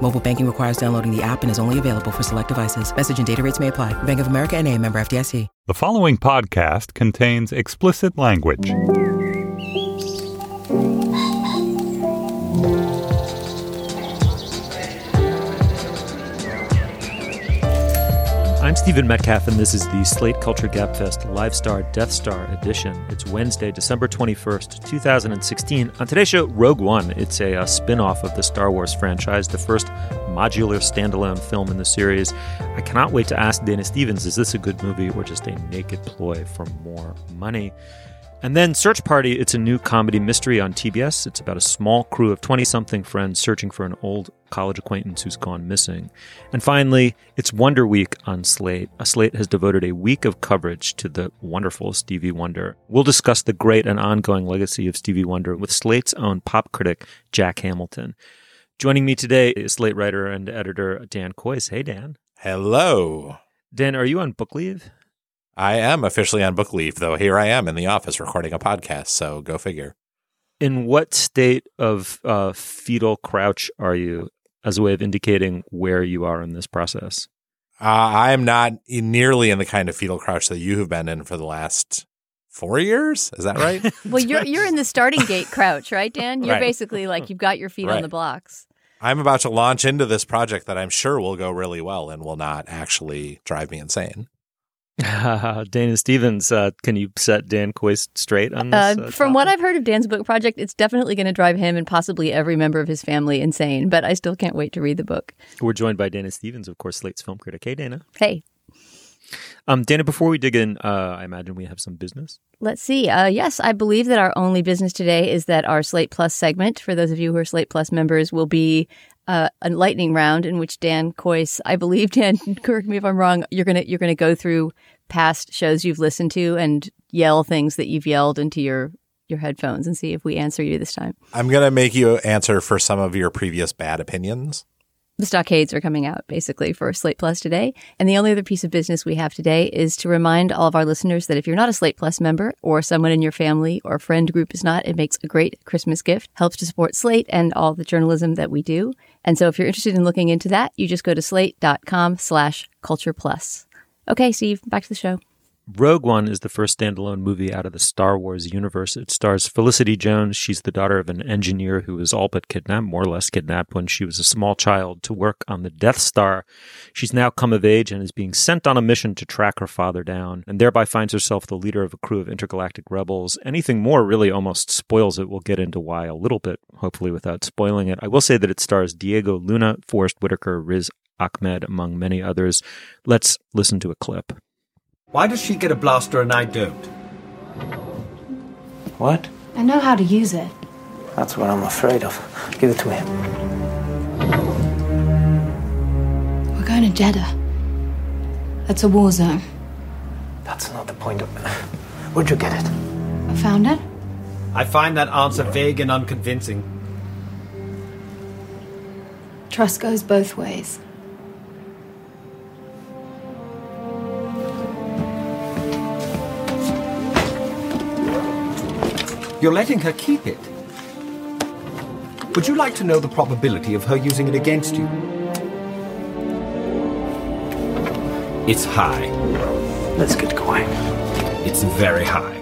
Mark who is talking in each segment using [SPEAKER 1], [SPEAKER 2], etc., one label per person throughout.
[SPEAKER 1] Mobile banking requires downloading the app and is only available for select devices. Message and data rates may apply. Bank of America and a member FDIC.
[SPEAKER 2] The following podcast contains explicit language.
[SPEAKER 3] Stephen Metcalf, and this is the Slate Culture Gabfest Live Star Death Star edition. It's Wednesday, December 21st, 2016. On today's show, Rogue One. It's a, uh, a spin off of the Star Wars franchise, the first modular standalone film in the series. I cannot wait to ask Dana Stevens is this a good movie or just a naked ploy for more money? And then Search Party, it's a new comedy mystery on TBS. It's about a small crew of 20 something friends searching for an old college acquaintance who's gone missing. And finally, it's Wonder Week on Slate. A Slate has devoted a week of coverage to the wonderful Stevie Wonder. We'll discuss the great and ongoing legacy of Stevie Wonder with Slate's own pop critic, Jack Hamilton. Joining me today is Slate writer and editor Dan Kois. Hey, Dan.
[SPEAKER 4] Hello.
[SPEAKER 3] Dan, are you on book leave?
[SPEAKER 4] I am officially on book leave, though here I am in the office recording a podcast, so go figure.
[SPEAKER 3] In what state of uh, fetal crouch are you as a way of indicating where you are in this process?
[SPEAKER 4] Uh, I am not nearly in the kind of fetal crouch that you have been in for the last four years. Is that right?
[SPEAKER 5] well, you're you're in the starting gate crouch, right, Dan? You're
[SPEAKER 4] Right.
[SPEAKER 5] basically like you've got your feet on the blocks.
[SPEAKER 4] I'm about to launch into this project that I'm sure will go really well and will not actually drive me insane.
[SPEAKER 3] Dana Stevens, uh, can you set Dan Kois straight on
[SPEAKER 5] Uh,
[SPEAKER 3] this? uh,
[SPEAKER 5] from what? I've heard of Dan's book project, it's definitely going to drive him and possibly every member of his family insane. But I still can't wait to read the book.
[SPEAKER 3] We're joined by Dana Stevens, of course, Slate's film critic. Hey, Dana.
[SPEAKER 5] Hey,
[SPEAKER 3] Um, Dana, before we dig in, uh, I imagine we have some business.
[SPEAKER 5] let's see. Uh, yes, I believe that our only business today is that our Slate Plus segment, for those of you who are Slate Plus members, will be uh, a lightning round in which Dan Kois, I believe, Dan, correct me if I'm wrong. You're gonna you're gonna go through past shows you've listened to and yell things that you've yelled into your your headphones and see if we answer you this time.
[SPEAKER 4] I'm going to make you answer for some of your previous bad opinions.
[SPEAKER 5] The stockades are coming out basically for Slate Plus today. And the only other piece of business we have today is to remind all of our listeners that if you're not a Slate Plus member or someone in your family or friend group is not, it makes a great Christmas gift, helps to support Slate and all the journalism that we do. And so if you're interested in looking into that, you just go to slate.com slash culture plus. Okay, Steve, back to the show.
[SPEAKER 3] Rogue One is the first standalone movie out of the Star Wars universe. It stars Felicity Jones. She's the daughter of an engineer who was all but kidnapped, more or less kidnapped, when she was a small child to work on the Death Star. She's now come of age and is being sent on a mission to track her father down, and thereby finds herself the leader of a crew of intergalactic rebels. Anything more really almost spoils it. We'll get into why a little bit, hopefully without spoiling it. I will say that it stars Diego Luna, Forest Whitaker, Riz Ahmed, among many others. Let's listen to a clip.
[SPEAKER 6] Why does she get a blaster and I don't?
[SPEAKER 7] What?
[SPEAKER 8] I know how to use it.
[SPEAKER 7] That's what I'm afraid of. Give it to him.
[SPEAKER 8] We're going to Jedha. That's a war zone.
[SPEAKER 7] That's not the point of Where'd you get it?
[SPEAKER 8] I found it.
[SPEAKER 6] I find that answer vague and unconvincing.
[SPEAKER 8] Trust goes both ways.
[SPEAKER 6] You're letting her keep it. Would you like to know the probability of her using it against you? It's high.
[SPEAKER 7] Let's get going.
[SPEAKER 6] It's very high.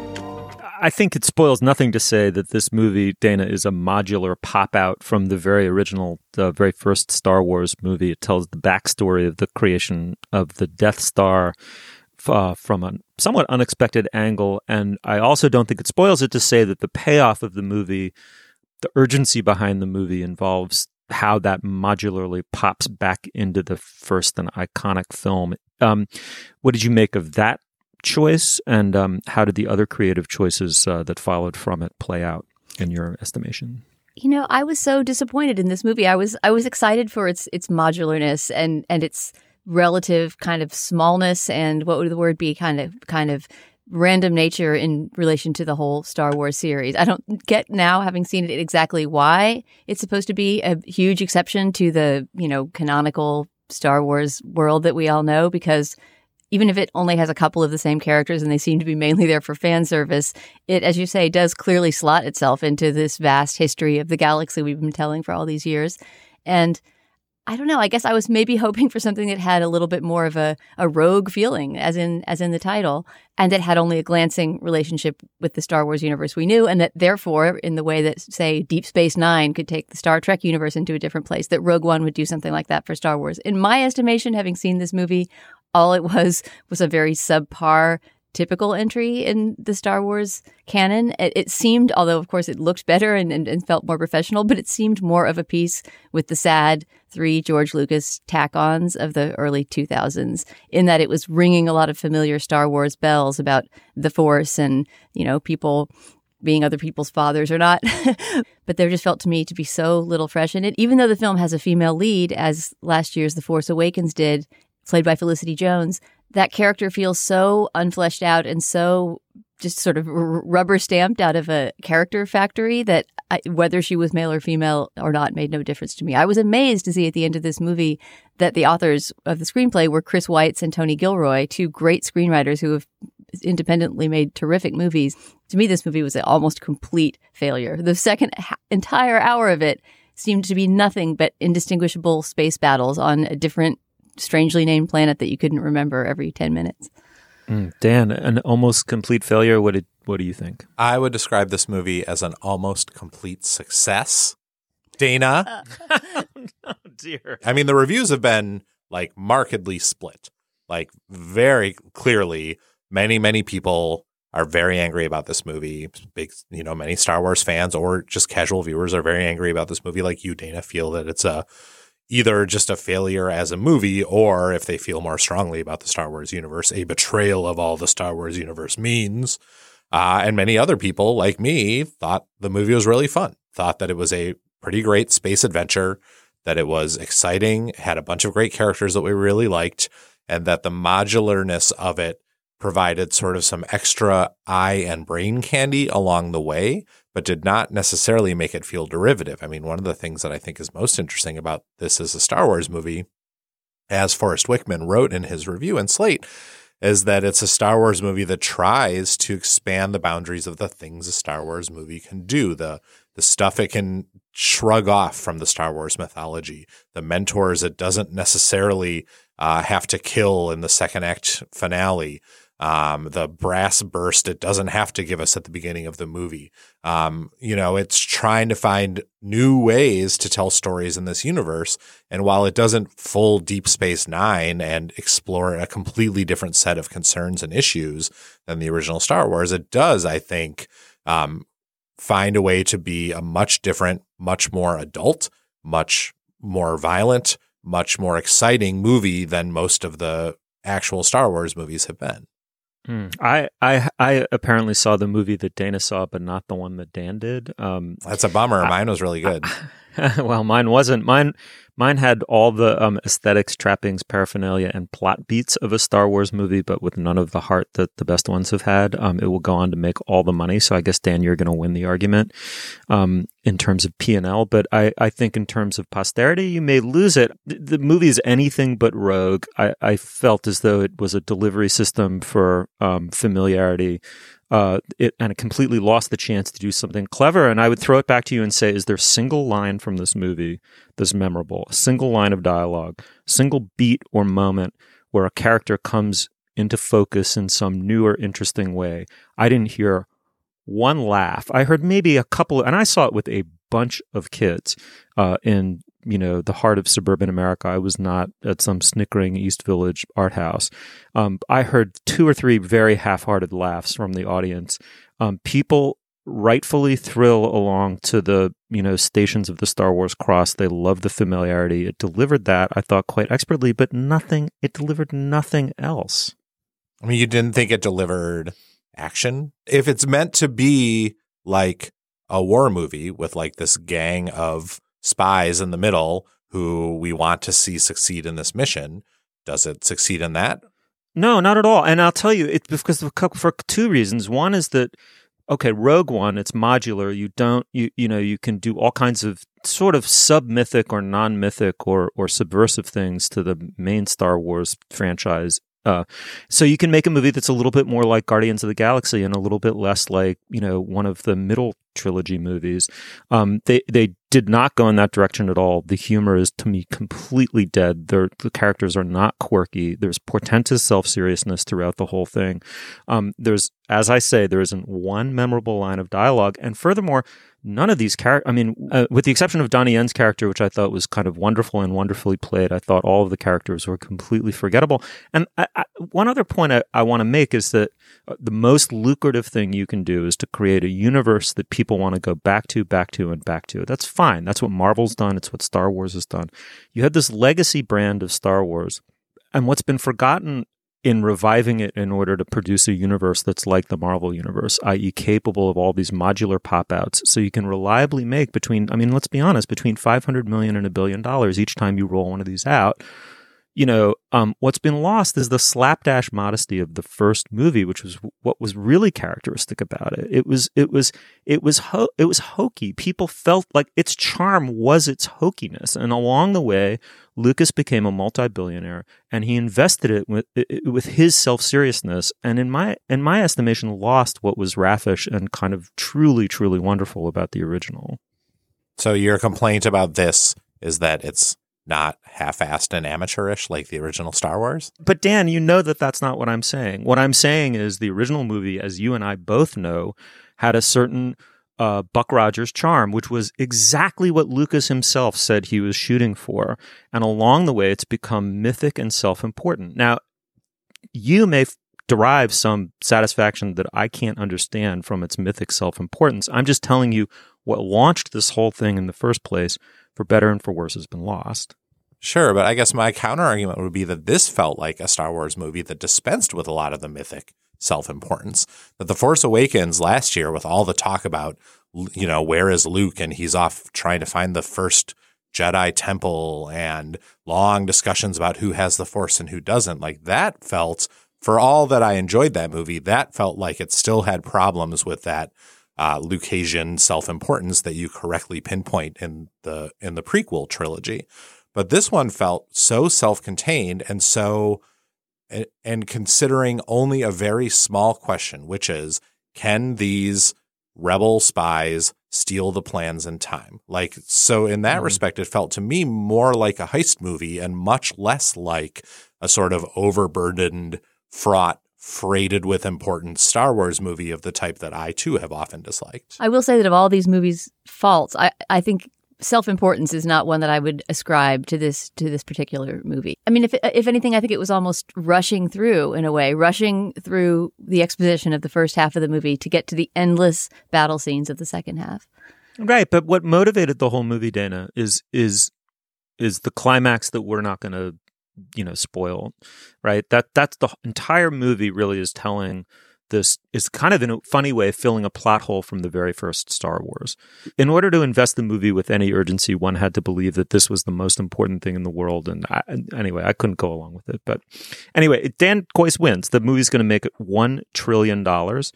[SPEAKER 3] I think it spoils nothing to say that this movie, Dana, is a modular pop out from the very original, the very first Star Wars movie. It tells the backstory of the creation of the Death Star uh, from a somewhat unexpected angle. And I also don't think it spoils it to say that the payoff of the movie, the urgency behind the movie, involves how that modularly pops back into the first and iconic film. Um, what did you make of that choice, and um, how did the other creative choices uh, that followed from it play out in your estimation?
[SPEAKER 5] You know, I was so disappointed in this movie. I was I was excited for its its modularness and and its relative kind of smallness and what would the word be kind of kind of random nature in relation to the whole Star Wars series. I don't get now having seen it exactly why it's supposed to be a huge exception to the, you know, canonical Star Wars world that we all know because even if it only has a couple of the same characters and they seem to be mainly there for fan service, it, as you say, does clearly slot itself into this vast history of the galaxy we've been telling for all these years. And I don't know. I guess I was maybe hoping for something that had a little bit more of a, a rogue feeling, as in as in the title, and that had only a glancing relationship with the Star Wars universe we knew, and that therefore, in the way that say Deep Space Nine could take the Star Trek universe into a different place, that Rogue One would do something like that for Star Wars. In my estimation, having seen this movie, all it was was a very subpar typical entry in the Star Wars canon. It, it seemed, although of course it looked better and, and, and, felt more professional, but it seemed more of a piece with the sad three George Lucas tack ons of the early 2000s, in that it was ringing a lot of familiar Star Wars bells about the Force and, you know, people being other people's fathers or not. but there just felt to me to be so little fresh in it, even though the film has a female lead, as last year's The Force Awakens did, played by Felicity Jones that character feels so unfleshed out and so just sort of rubber stamped out of a character factory that I, whether she was male or female or not made no difference to me. I was amazed to see at the end of this movie that the authors of the screenplay were Chris Weitz and Tony Gilroy, two great screenwriters who have independently made terrific movies. To me, this movie was an almost complete failure. The second entire hour of it seemed to be nothing but indistinguishable space battles on a different strangely named planet that you couldn't remember every 10 minutes.
[SPEAKER 3] Mm, Dan, an almost complete failure. What did what do you think?
[SPEAKER 4] I would describe this movie as an almost complete success. Dana.
[SPEAKER 3] oh dear.
[SPEAKER 4] I mean, the reviews have been like markedly split. Like very clearly, many, many people are very angry about this movie. Big, you know, many Star Wars fans or just casual viewers are very angry about this movie. Like you, Dana, feel that it's a either just a failure as a movie or if they feel more strongly about the Star Wars universe, a betrayal of all the Star Wars universe means. Uh, and many other people like me thought the movie was really fun, thought that it was a pretty great space adventure, that it was exciting, had a bunch of great characters that we really liked, and that the modularness of it provided sort of some extra eye and brain candy along the way but did not necessarily make it feel derivative. I mean, one of the things that I think is most interesting about this as a Star Wars movie, as Forrest Wickman wrote in his review in Slate, is that it's a Star Wars movie that tries to expand the boundaries of the things a Star Wars movie can do, the the stuff it can shrug off from the Star Wars mythology, the mentors it doesn't necessarily uh, have to kill in the second act finale, um, the brass burst it doesn't have to give us at the beginning of the movie. Um, you know, it's trying to find new ways to tell stories in this universe. And while it doesn't full Deep Space Nine and explore a completely different set of concerns and issues than the original Star Wars, it does, I think, um, find a way to be a much different, much more adult, much more violent, much more exciting movie than most of the actual Star Wars movies have been.
[SPEAKER 3] Mm. I, I I apparently saw the movie that Dana saw, but not the one that Dan did. Um,
[SPEAKER 4] That's a bummer. I, mine was really good.
[SPEAKER 3] I, well, mine wasn't. Mine Mine had all the um, aesthetics, trappings, paraphernalia, and plot beats of a Star Wars movie, but with none of the heart that the best ones have had. Um, it will go on to make all the money. So I guess Dan, you're going to win the argument um, in terms of P and L. But I, I think in terms of posterity, you may lose it. The, the movie is anything but rogue. I, I felt as though it was a delivery system for um, familiarity uh, it and it completely lost the chance to do something clever. And I would throw it back to you and say, is there a single line from this movie that's memorable? A single line of dialogue, single beat or moment where a character comes into focus in some new or interesting way? I didn't hear one laugh. I heard maybe a couple, and I saw it with a bunch of kids uh, in you know the heart of suburban America. I was not at some snickering East Village art house. Um, I heard two or three very half-hearted laughs from the audience. Um, people rightfully thrill along to the you know stations of the Star Wars cross. They love the familiarity. It delivered that I thought quite expertly, but nothing. It delivered nothing else.
[SPEAKER 4] I mean, you didn't think it delivered action. If it's meant to be like a war movie with like this gang of spies in the middle who we want to see succeed in this mission, Does it succeed in that?
[SPEAKER 3] No, not at all. And I'll tell you, it's because of, for two reasons. One is that okay, Rogue One, it's modular. You don't you you know you can do all kinds of sort of sub mythic or non mythic or or subversive things to the main Star Wars franchise. Uh, so you can make a movie that's a little bit more like Guardians of the Galaxy and a little bit less like you know one of the middle trilogy movies. Um, they they did not go in that direction at all. The humor is to me completely dead. They're, the characters are not quirky. There's portentous self seriousness throughout the whole thing. Um, there's, as I say, there isn't one memorable line of dialogue, and furthermore, none of these characters, I mean, uh, with the exception of Donnie Yen's character, which I thought was kind of wonderful and wonderfully played, I thought all of the characters were completely forgettable. And I, I, one other point I, I want to make is that uh, the most lucrative thing you can do is to create a universe that people want to go back to, back to, and back to. That's fine. That's what Marvel's done. It's what Star Wars has done. You had this legacy brand of Star Wars. And what's been forgotten in reviving it in order to produce a universe that's like the Marvel universe, i.e., capable of all these modular pop outs. So you can reliably make between, I mean, let's be honest, between 500 million and a billion dollars each time you roll one of these out you know, um, what's been lost is the slapdash modesty of the first movie, which was what was really characteristic about it. It was, it was, it was, ho- it was hokey. People felt like its charm was its hokiness, and along the way, Lucas became a multi-billionaire, and he invested it with with his self-seriousness, and in my in my estimation, lost what was raffish and kind of truly, truly wonderful about the original.
[SPEAKER 4] So your complaint about this is that it's not half-assed and amateurish like the original Star Wars.
[SPEAKER 3] But Dan, you know that that's not what I'm saying. What I'm saying is the original movie, as you and I both know, had a certain uh, Buck Rogers charm, which was exactly what Lucas himself said he was shooting for. And along the way, it's become mythic and self-important. Now, you may f- derive some satisfaction that I can't understand from its mythic self-importance. I'm just telling you what launched this whole thing in the first place for better and for worse, has been lost.
[SPEAKER 4] Sure, but I guess my counter argument would be that this felt like a Star Wars movie that dispensed with a lot of the mythic self importance. That The Force Awakens last year, with all the talk about, you know, where is Luke and he's off trying to find the first Jedi temple and long discussions about who has the Force and who doesn't, like that felt, for all that I enjoyed that movie, that felt like it still had problems with that uh, Lucasian self-importance that you correctly pinpoint in the in the prequel trilogy. But this one felt so self-contained and so and considering only a very small question, which is can these rebel spies steal the plans in time? Like so in that mm. respect it felt to me more like a heist movie and much less like a sort of overburdened fraught freighted with important Star Wars movie of the type that I too have often disliked.
[SPEAKER 5] I will say that of all these movies' faults, I, I think self-importance is not one that I would ascribe to this to this particular movie. I mean, if if anything, I think it was almost rushing through in a way, rushing through the exposition of the first half of the movie to get to the endless battle scenes of the second half.
[SPEAKER 3] Right, but what motivated the whole movie, Dana, is is is the climax that we're not going to you know spoiled right that that's the entire movie really is telling this is kind of in a funny way filling a plot hole from the very first Star Wars. In order to invest the movie with any urgency, one had to believe that this was the most important thing in the world. And I, anyway, I couldn't go along with it. But anyway, Dan Kois wins. The movie's going to make one trillion dollars,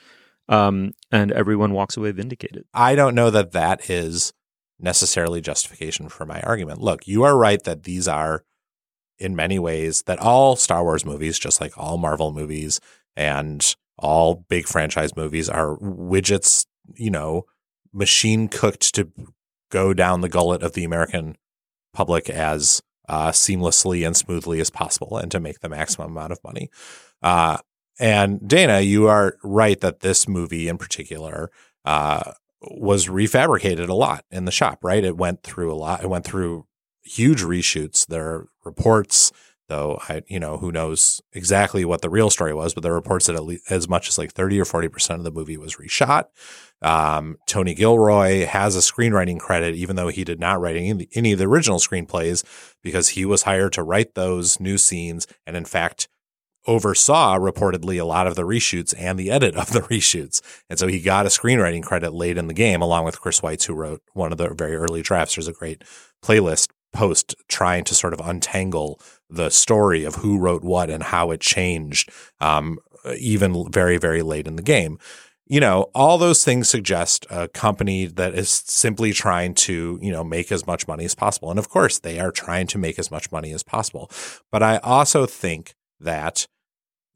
[SPEAKER 3] um, and everyone walks away vindicated.
[SPEAKER 4] I don't know that that is necessarily justification for my argument. Look, you are right that these are in many ways that all Star Wars movies, just like all Marvel movies and all big franchise movies, are widgets, you know, machine cooked to go down the gullet of the American public as uh, seamlessly and smoothly as possible and to make the maximum amount of money. Uh, and Dana, you are right that this movie in particular uh, was refabricated a lot in the shop, right? It went through a lot. It went through huge reshoots. There are reports, though I, you know, who knows exactly what the real story was, but there are reports that at least as much as like 30 or 40% of the movie was reshot. Um, Tony Gilroy has a screenwriting credit, even though he did not write any, any of the original screenplays because he was hired to write those new scenes. And in fact, oversaw reportedly a lot of the reshoots and the edit of the reshoots. And so he got a screenwriting credit late in the game, along with Chris Weitz, who wrote one of the very early drafts. There's a great playlist post trying to sort of untangle the story of who wrote what and how it changed, um, even very, very late in the game. You know, all those things suggest a company that is simply trying to, you know, make as much money as possible. And of course, they are trying to make as much money as possible. But I also think that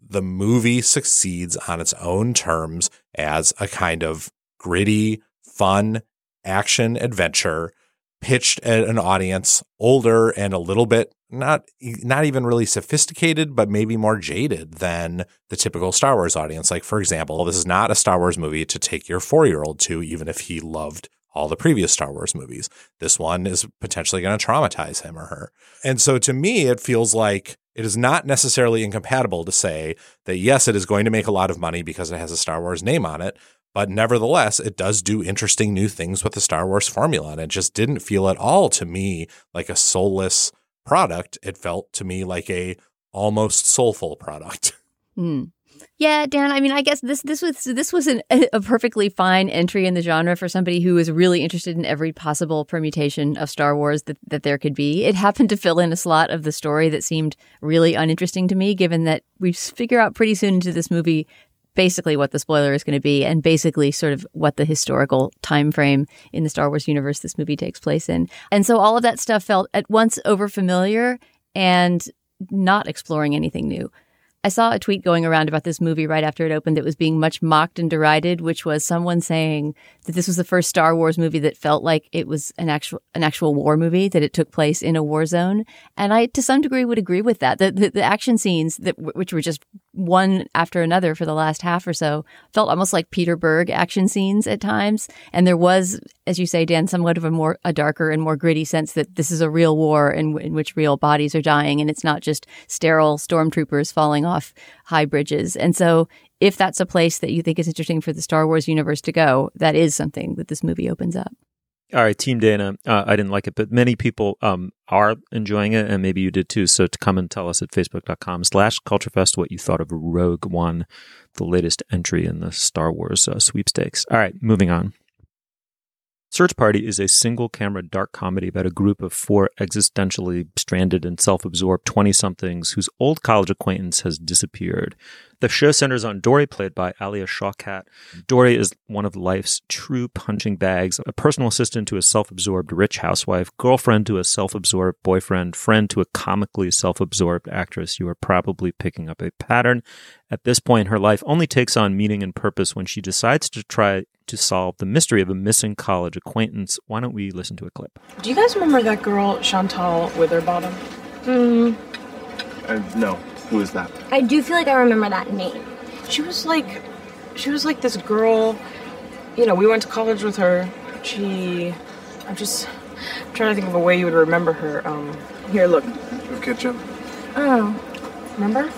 [SPEAKER 4] the movie succeeds on its own terms as a kind of gritty, fun action adventure pitched at an audience older and a little bit not not even really sophisticated but maybe more jaded than the typical Star Wars audience. Like for example this is not a Star Wars movie to take your 4-year-old to even if he loved all the previous Star Wars movies. This one is potentially going to traumatize him or her. And so to me it feels like it is not necessarily incompatible to say that yes it is going to make a lot of money because it has a Star Wars name on it but nevertheless, it does do interesting new things with the Star Wars formula. And it just didn't feel at all to me like a soulless product. It felt to me like a almost soulful product.
[SPEAKER 5] Mm. Yeah, Dan. I mean, I guess this this was this was an, a perfectly fine entry in the genre for somebody who was really interested in every possible permutation of Star Wars that, that there could be. It happened to fill in a slot of the story that seemed really uninteresting to me, given that we figure out pretty soon into this movie basically what the spoiler is going to be and basically sort of what the historical time frame in the Star Wars universe this movie takes place in. And so all of that stuff felt at once overfamiliar and not exploring anything new. I saw a tweet going around about this movie right after it opened that was being much mocked and derided, which was someone saying that this was the first Star Wars movie that felt like it was an actual an actual war movie, that it took place in a war zone. And I, to some degree, would agree with that. The, the, the action scenes that which were just one after another for the last half or so felt almost like Peter Berg action scenes at times. And there was, as you say, Dan, somewhat of a more a darker and more gritty sense that this is a real war in, in which real bodies are dying, and it's not just sterile stormtroopers falling off off high bridges. And so, if that's a place that you think is interesting for the Star Wars universe to go, that is something that this movie opens up.
[SPEAKER 3] All right, Team Dana, uh, I didn't like it, but many people um, are enjoying it, and maybe you did too. So to come and tell us at facebook.com slash culturefest what you thought of Rogue One, the latest entry in the Star Wars uh, sweepstakes. All right, moving on. Search Party is a single camera dark comedy about a group of four existentially stranded and self absorbed 20 somethings whose old college acquaintance has disappeared. The show centers on Dory, played by Alia Shawkat. Dory is one of life's true punching bags, a personal assistant to a self absorbed rich housewife, girlfriend to a self absorbed boyfriend, friend to a comically self absorbed actress. You are probably picking up a pattern. At this point, her life only takes on meaning and purpose when she decides to try to solve the mystery of a missing college acquaintance. Why don't we listen to a clip?
[SPEAKER 9] Do you guys remember that girl, Chantal Witherbottom?
[SPEAKER 10] Hmm.
[SPEAKER 11] Uh, no. Who is that?
[SPEAKER 10] I do feel like I remember that name.
[SPEAKER 9] She was like, she was like this girl. You know, we went to college with her. She, I'm just I'm trying to think of a way you would remember her. Um, here, look.
[SPEAKER 11] Your ketchup.
[SPEAKER 10] Oh.
[SPEAKER 9] Remember?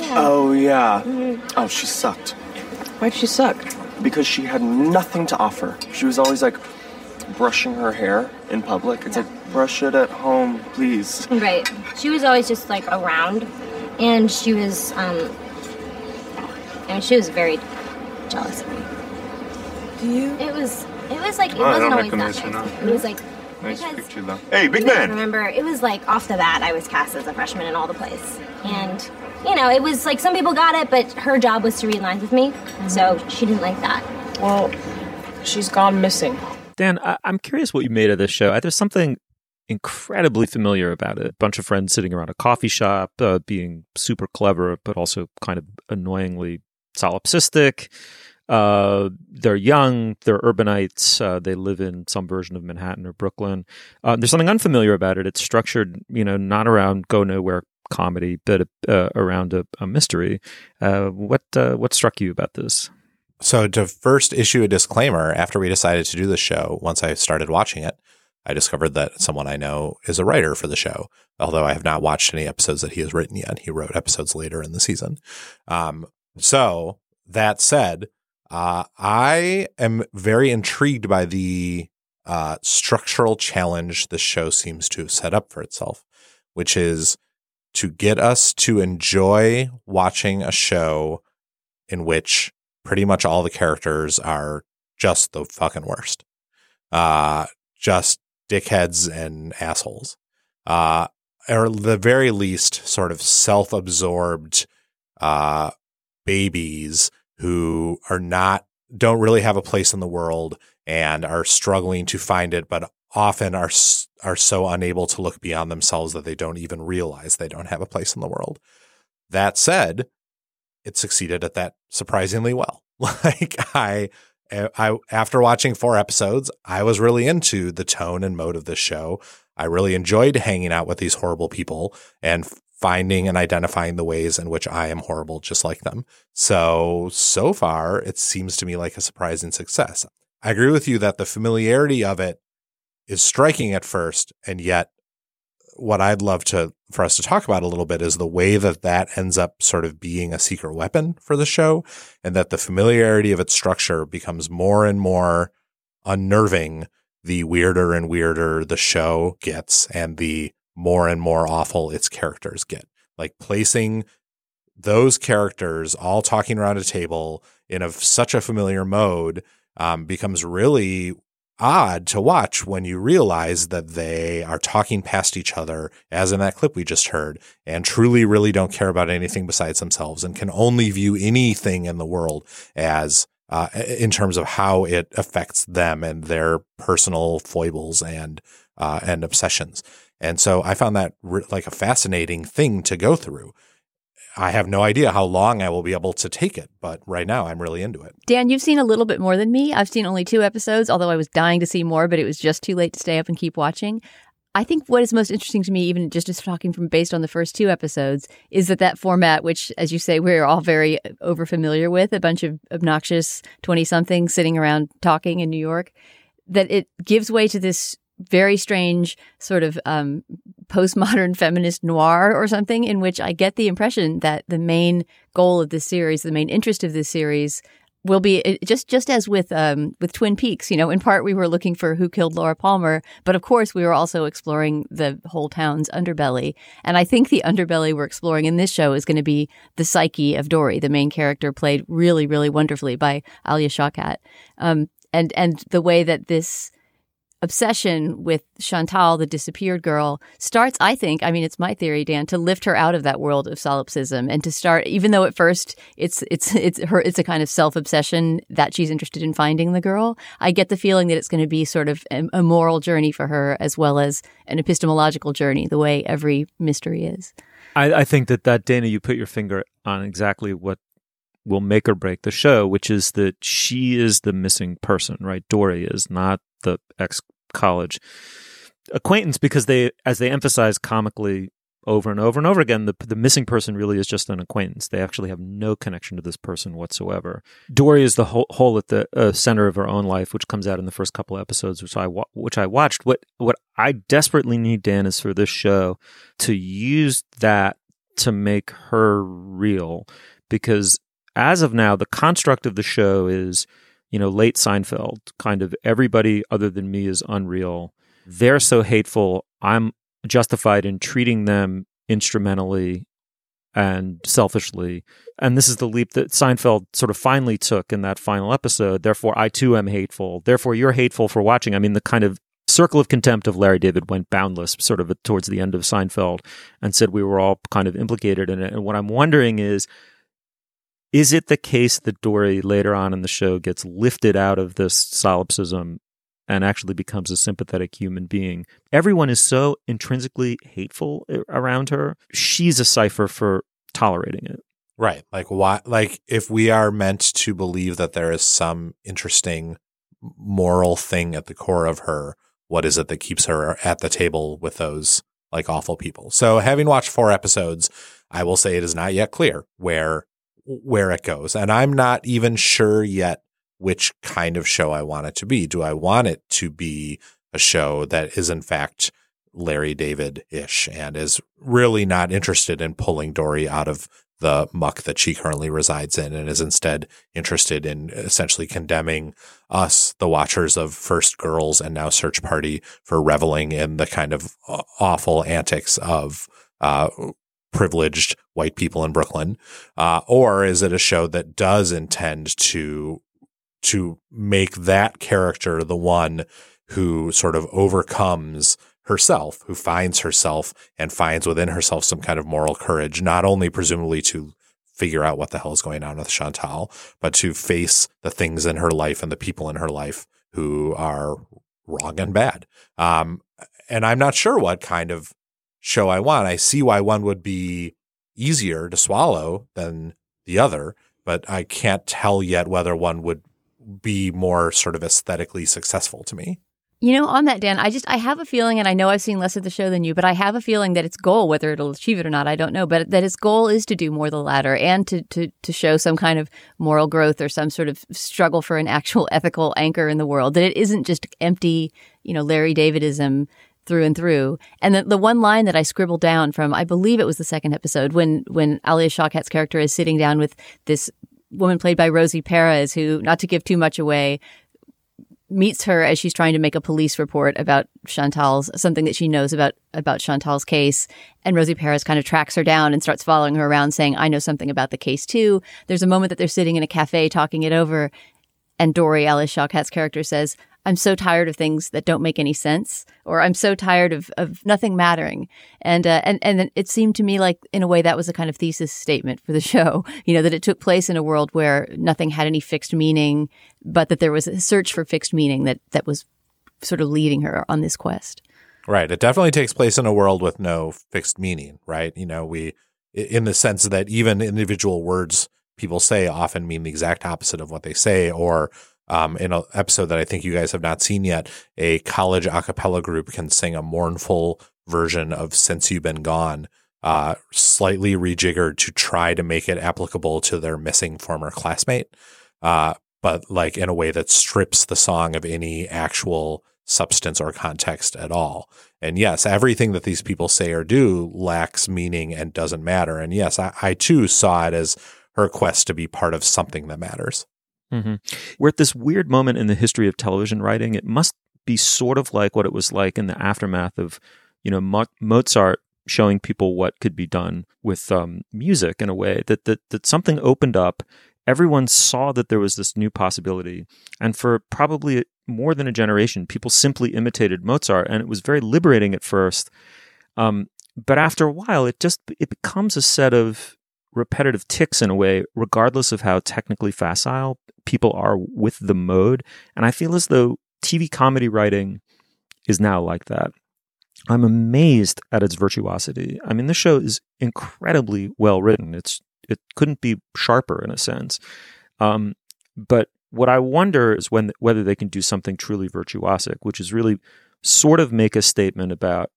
[SPEAKER 10] Yeah.
[SPEAKER 11] Oh yeah.
[SPEAKER 10] Mhm.
[SPEAKER 11] Oh, she sucked.
[SPEAKER 9] Why'd she suck?
[SPEAKER 11] Because she had nothing to offer. She was always like brushing her hair in public. It's like brush it at home, please.
[SPEAKER 10] Right. She was always just like around, and she was, um, I mean, she was very jealous of me.
[SPEAKER 9] Do you?
[SPEAKER 10] It was, it was like, it
[SPEAKER 11] Oh,
[SPEAKER 10] wasn't
[SPEAKER 11] don't
[SPEAKER 10] always that
[SPEAKER 11] her
[SPEAKER 10] nice. It was like,
[SPEAKER 11] Nice
[SPEAKER 10] because
[SPEAKER 11] picture though. Hey, big man.
[SPEAKER 10] Remember, it was like off the bat, I was cast as a freshman in all the plays, and you know, it was like some people got it, but her job was to read lines with me, so she didn't like that.
[SPEAKER 9] Well, she's gone missing.
[SPEAKER 3] Dan, I- I'm curious what you made of this show. There's something incredibly familiar about it. A bunch of friends sitting around a coffee shop, uh, being super clever, but also kind of annoyingly solipsistic. Uh, they're young, they're urbanites, uh, they live in some version of Manhattan or Brooklyn. Uh, there's something unfamiliar about it. It's structured, you know, not around go nowhere comedy, but uh, around a, a mystery. Uh, what what struck you about this?
[SPEAKER 4] So to first issue a disclaimer, after we decided to do the show, once I started watching it, I discovered that someone I know is a writer for the show. Although I have not watched any episodes that he has written yet, he wrote episodes later in the season. Um, so that said, uh, I am very intrigued by the uh, structural challenge the show seems to have set up for itself, which is to get us to enjoy watching a show in which pretty much all the characters are just the fucking worst. Uh, just dickheads and assholes. uh, or the very least, sort of self-absorbed uh, babies who are not don't really have a place in the world and are struggling to find it, but often are are so unable to look beyond themselves that they don't even realize they don't have a place in the world. That said, it succeeded at that surprisingly well. Like I I after watching four episodes, I was really into the tone and mode of this show. I really enjoyed hanging out with these horrible people and finding and identifying the ways in which I am horrible just like them. So so far, it seems to me like a surprising success. I agree with you that the familiarity of it is striking at first, and yet what I'd love to for us to talk about a little bit is the way that that ends up sort of being a secret weapon for the show, and that the familiarity of its structure becomes more and more unnerving the weirder and weirder the show gets, and the more and more awful its characters get. Like placing those characters all talking around a table in a, such a familiar mode um, becomes really odd to watch when you realize that they are talking past each other, as in that clip we just heard, and truly really don't care about anything besides themselves and can only view anything in the world as uh, in terms of how it affects them and their personal foibles and uh, and obsessions. And so I found that re- like a fascinating thing to go through. I have no idea how long I will be able to take it, but right now I'm really into it.
[SPEAKER 5] Dan, you've seen a little bit more than me. I've seen only two episodes, although I was dying to see more, but it was just too late to stay up and keep watching. I think what is most interesting to me, even just as talking from based on the first two episodes, is that that format, which, as you say, we're all very over familiar with, a bunch of obnoxious 20 somethings sitting around talking in New York, that it gives way to this very strange sort of um, postmodern feminist noir or something in which I get the impression that the main goal of this series, the main interest of this series, will be just just as with um, with Twin Peaks. You know, in part we were looking for who killed Laura Palmer, but of course we were also exploring the whole town's underbelly. And I think the underbelly we're exploring in this show is going to be the psyche of Dory, the main character, played really really wonderfully by Alia Shawkat. Um, and and the way that this obsession with Chantal, the disappeared girl, starts, I think, I mean, it's my theory, Dan, to lift her out of that world of solipsism and to start, even though at first it's, it's, it's her, it's a kind of self obsession that she's interested in finding the girl. I get the feeling that it's going to be sort of a, moral journey for her as well as an epistemological journey, the way every mystery is.
[SPEAKER 3] I, I think that that Dana, you put your finger on exactly what will make or break the show, which is that she is the missing person, right? Dory is not the ex college acquaintance because they, as they emphasize comically over and over and over again, the the missing person really is just an acquaintance. They actually have no connection to this person whatsoever. Dory is the whole, whole at the uh, center of her own life, which comes out in the first couple episodes, which I wa- which I watched. What what I desperately need, Dan, is for this show to use that to make her real, because as of now, the construct of the show is you know, late Seinfeld, kind of everybody other than me is unreal. They're so hateful. I'm justified in treating them instrumentally and selfishly. And this is the leap that Seinfeld sort of finally took in that final episode. Therefore, I too am hateful. Therefore, you're hateful for watching. I mean, the kind of circle of contempt of Larry David went boundless sort of towards the end of Seinfeld and said we were all kind of implicated in it. And what I'm wondering is, is it the case that Dory later on in the show gets lifted out of this solipsism and actually becomes a sympathetic human being? Everyone is so intrinsically hateful uh, around her. She's a cipher for tolerating it.
[SPEAKER 4] Right. Like why like if we are meant to believe that there is some interesting moral thing at the core of her, what is it that keeps her at the table with those like awful people? So having watched four episodes, I will say it is not yet clear where where it goes. And I'm not even sure yet which kind of show I want it to be. Do I want it to be a show that is in fact Larry David ish and is really not interested in pulling Dory out of the muck that she currently resides in and is instead interested in essentially condemning us, the watchers of First Girls and now Search Party, for reveling in the kind of awful antics of uh, privileged white people in Brooklyn, uh, or is it a show that does intend to to make that character the one who sort of overcomes herself, who finds herself and finds within herself some kind of moral courage, not only presumably to figure out what the hell is going on with Chantal, but to face the things in her life and the people in her life who are wrong and bad. Um, and I'm not sure what kind of show I want. I see why one would be easier to swallow than the other, but I can't tell yet whether one would be more sort of aesthetically successful to me.
[SPEAKER 5] You know, on that, Dan, I just I have a feeling, and I know I've seen less of the show than you, but I have a feeling that its goal, whether it'll achieve it or not, I don't know, but that its goal is to do more the latter and to to to show some kind of moral growth or some sort of struggle for an actual ethical anchor in the world. That it isn't just empty, you know, Larry Davidism through and through. And the, the one line that I scribbled down from, I believe it was the second episode, when when Alia Shawkat's character is sitting down with this woman played by Rosie Perez, who, not to give too much away, meets her as she's trying to make a police report about Chantal's something that she knows about about Chantal's case and Rosie Perez kind of tracks her down and starts following her around saying I know something about the case too. There's a moment that they're sitting in a cafe talking it over and Dory Alia Shawkat's character says I'm so tired of things that don't make any sense, or I'm so tired of, of nothing mattering. And, uh, and, and it seemed to me like, in a way, that was a kind of thesis statement for the show, you know, that it took place in a world where nothing had any fixed meaning, but that there was a search for fixed meaning that, that was sort of leading her on this quest.
[SPEAKER 4] Right. It definitely takes place in a world with no fixed meaning, right? You know, we, in the sense that even individual words people say often mean the exact opposite of what they say, or um, in an episode that I think you guys have not seen yet, a college a cappella group can sing a mournful version of Since You've Been Gone, uh, slightly rejiggered to try to make it applicable to their missing former classmate, uh, but like in a way that strips the song of any actual substance or context at all. And yes, everything that these people say or do lacks meaning and doesn't matter. And yes, I, I too saw it as her quest to be part of something that matters.
[SPEAKER 3] Mm-hmm. We're at this weird moment in the history of television writing. It must be sort of like what it was like in the aftermath of, you know, Mo- Mozart showing people what could be done with um, music in a way that, that that something opened up. Everyone saw that there was this new possibility, and for probably more than a generation, people simply imitated Mozart, and it was very liberating at first. Um, but after a while, it just it becomes a set of repetitive tics in a way, regardless of how technically facile people are with the mode. And I feel as though TV comedy writing is now like that. I'm amazed at its virtuosity. I mean, the show is incredibly well written. It's it couldn't be sharper in a sense. Um, but what I wonder is when whether they can do something truly virtuosic, which is really sort of make a statement about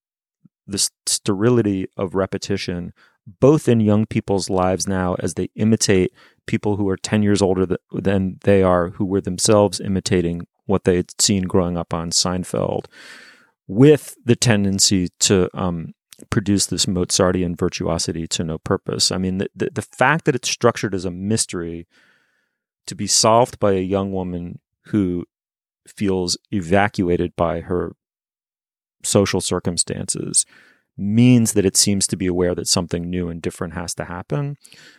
[SPEAKER 3] the sterility of repetition both in young people's lives now as they imitate people who are 10 years older th- than they are, who were themselves imitating what they had seen growing up on Seinfeld, with the tendency to um, produce this Mozartian virtuosity to no purpose. I mean, the, the, the fact that it's structured as a mystery to be solved by a young woman who feels evacuated by her social circumstances means that it seems to be aware that something new and different has to happen,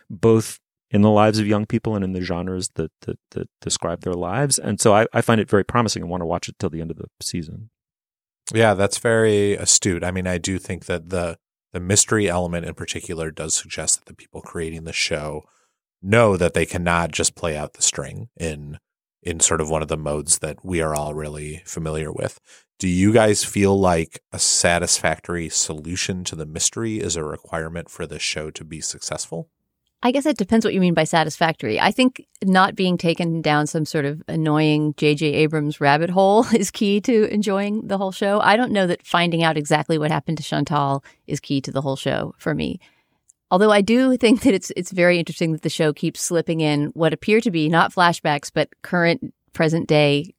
[SPEAKER 3] both in the lives of young people and in the genres that that, that describe their lives. And so I, I find it very promising and want to watch it till the end of the season.
[SPEAKER 4] Yeah, that's very astute. I mean, I do think that the the mystery element in particular does suggest that the people creating the show know that they cannot just play out the string in in sort of one of the modes that we are all really familiar with. Do you guys feel like a satisfactory solution to the mystery is a requirement for the show to be successful?
[SPEAKER 5] I guess it depends what you mean by satisfactory. I think not being taken down some sort of annoying J.J. Abrams rabbit hole is key to enjoying the whole show. I don't know that finding out exactly what happened to Chantal is key to the whole show for me. Although I do think that it's it's very interesting that the show keeps slipping in what appear to be not flashbacks but current present day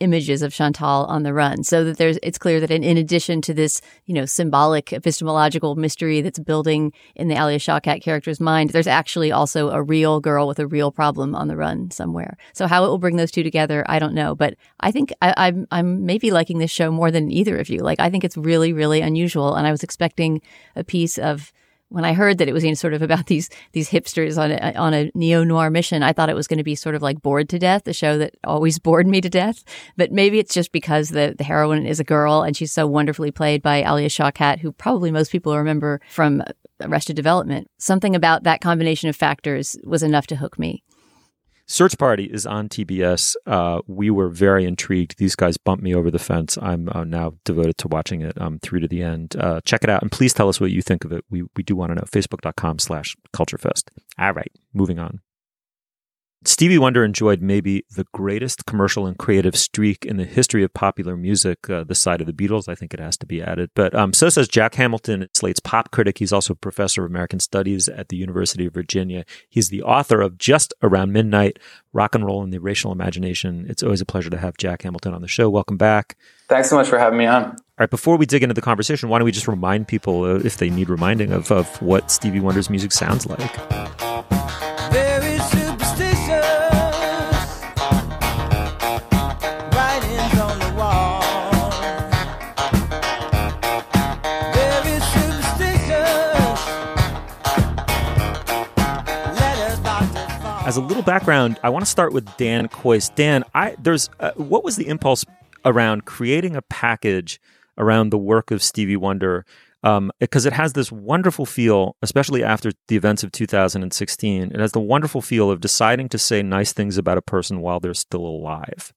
[SPEAKER 5] images of Chantal on the run, so that there's it's clear that in, in, addition to this, you know, symbolic epistemological mystery that's building in the Alia Shawkat character's mind, there's actually also a real girl with a real problem on the run somewhere. So how it will bring those two together, I don't know, but I think I, I'm I'm maybe liking this show more than either of you. Like I think it's really really unusual, and I was expecting a piece of when I heard that it was you know, sort of about these these hipsters on a, on a neo noir mission, I thought it was going to be sort of like Bored to Death, the show that always bored me to death. But maybe it's just because the the heroine is a girl and she's so wonderfully played by Alia Shawkat, who probably most people remember from Arrested Development. Something about that combination of factors was enough to hook me.
[SPEAKER 3] Search Party is on TBS. Uh, we were very intrigued. These guys bumped me over the fence. I'm uh, now devoted to watching it um, through to the end. Uh, check it out and please tell us what you think of it. We, we do want to know. Facebook.com slash CultureFest. All right, moving on. Stevie Wonder enjoyed maybe the greatest commercial and creative streak in the history of popular music, uh, the side of the Beatles. I think it has to be added. But um, so says Jack Hamilton, Slate's pop critic. He's also a professor of American Studies at the University of Virginia. He's the author of Just Around Midnight Rock and Roll and the Racial Imagination. It's always a pleasure to have Jack Hamilton on the show. Welcome back.
[SPEAKER 12] Thanks so much for having me on.
[SPEAKER 3] All right, before we dig into the conversation, why don't we just remind people, uh, if they need reminding, of, of what Stevie Wonder's music sounds like? As a little background, I want to start with Dan Kois. Dan, I there's uh, what was the impulse around creating a package around the work of Stevie Wonder? Because um, it has this wonderful feel, especially after the events of 2016. It has the wonderful feel of deciding to say nice things about a person while they're still alive.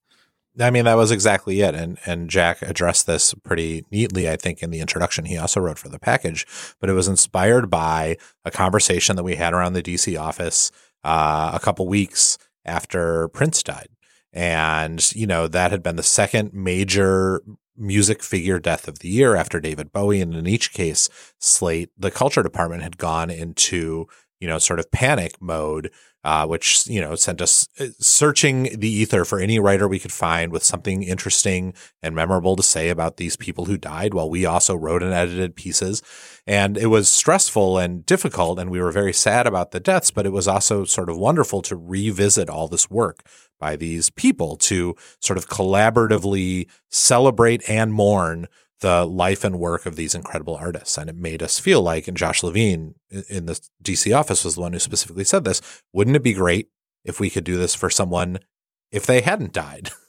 [SPEAKER 4] I mean, that was exactly it. And, and Jack addressed this pretty neatly, I think, in the introduction he also wrote for the package. But it was inspired by a conversation that we had around the DC office uh, a couple weeks after Prince died. And, you know, that had been the second major music figure death of the year after David Bowie. And in each case, Slate, the culture department had gone into, you know, sort of panic mode uh, which you know sent us uh, searching the ether for any writer we could find with something interesting and memorable to say about these people who died. While we also wrote and edited pieces, and it was stressful and difficult, and we were very sad about the deaths. But it was also sort of wonderful to revisit all this work by these people to sort of collaboratively celebrate and mourn the life and work of these incredible artists. And it made us feel like, and Josh Levin in the DC office was the one who specifically said this, wouldn't it be great if we could do this for someone if they hadn't died?